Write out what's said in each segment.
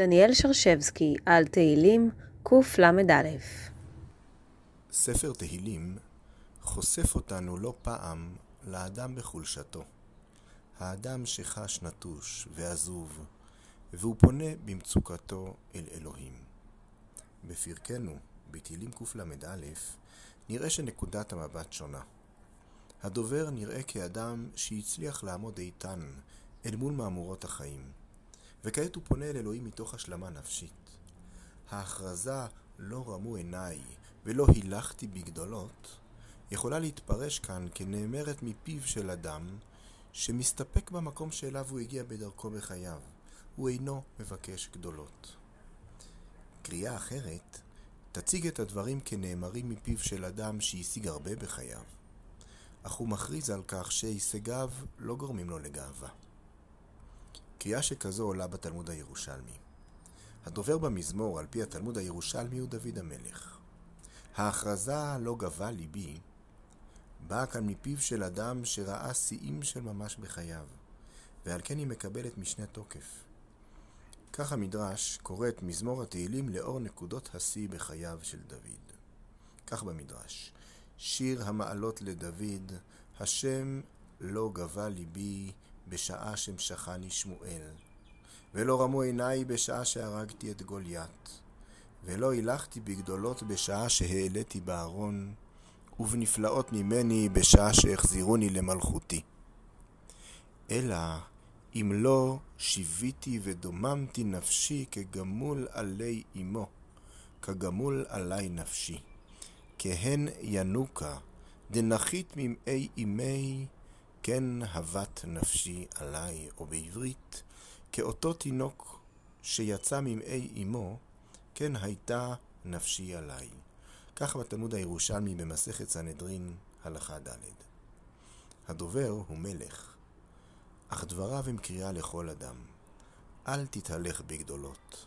דניאל שרשבסקי על תהילים קל"א ספר תהילים חושף אותנו לא פעם לאדם בחולשתו. האדם שחש נטוש ועזוב, והוא פונה במצוקתו אל אלוהים. בפרקנו, בתהילים קל"א, נראה שנקודת המבט שונה. הדובר נראה כאדם שהצליח לעמוד איתן אל מול מהמורות החיים, וכעת הוא פונה אל אלוהים מתוך השלמה נפשית. ההכרזה לא רמו עיניי ולא הילכתי בגדולות, יכולה להתפרש כאן כנאמרת מפיו של אדם שמסתפק במקום שאליו הוא הגיע בדרכו בחייו. הוא אינו מבקש גדולות. קריאה אחרת תציג את הדברים כנאמרים מפיו של אדם שהשיג הרבה בחייו, אך הוא מכריז על כך שהישגיו לא גורמים לו לגאווה. קריאה שכזו עולה בתלמוד הירושלמי. הדובר במזמור על פי התלמוד הירושלמי הוא דוד המלך. ההכרזה לא גבה ליבי באה כאן מפיו של אדם שראה שיאים של ממש בחייו, ועל כן היא מקבלת משנה תוקף. כך המדרש קורא את מזמור התהילים לאור נקודות השיא בחייו של דוד. כך במדרש: שיר המעלות לדוד, השם לא גבה ליבי בשעה שמשכני שמואל, ולא רמו עיניי בשעה שהרגתי את גוליית, ולא הילכתי בגדולות בשעה שהעליתי בארון, ובנפלאות ממני בשעה שהחזירוני למלכותי. אלא אם לא שיוויתי ודוממתי נפשי כגמול עלי אמו, כגמול עלי נפשי. כהן ינוקה, דנחית ממאי אמי, כן הבת נפשי עלי, או בעברית, כאותו תינוק שיצא ממאי אמו, כן הייתה נפשי עלי. כך בתלמוד הירושלמי במסכת סנהדרין, הלכה ד'. הדובר הוא מלך, אך דבריו הם קריאה לכל אדם. אל תתהלך בגדולות.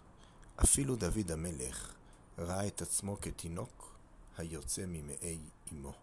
אפילו דוד המלך ראה את עצמו כתינוק היוצא ממאי אמו.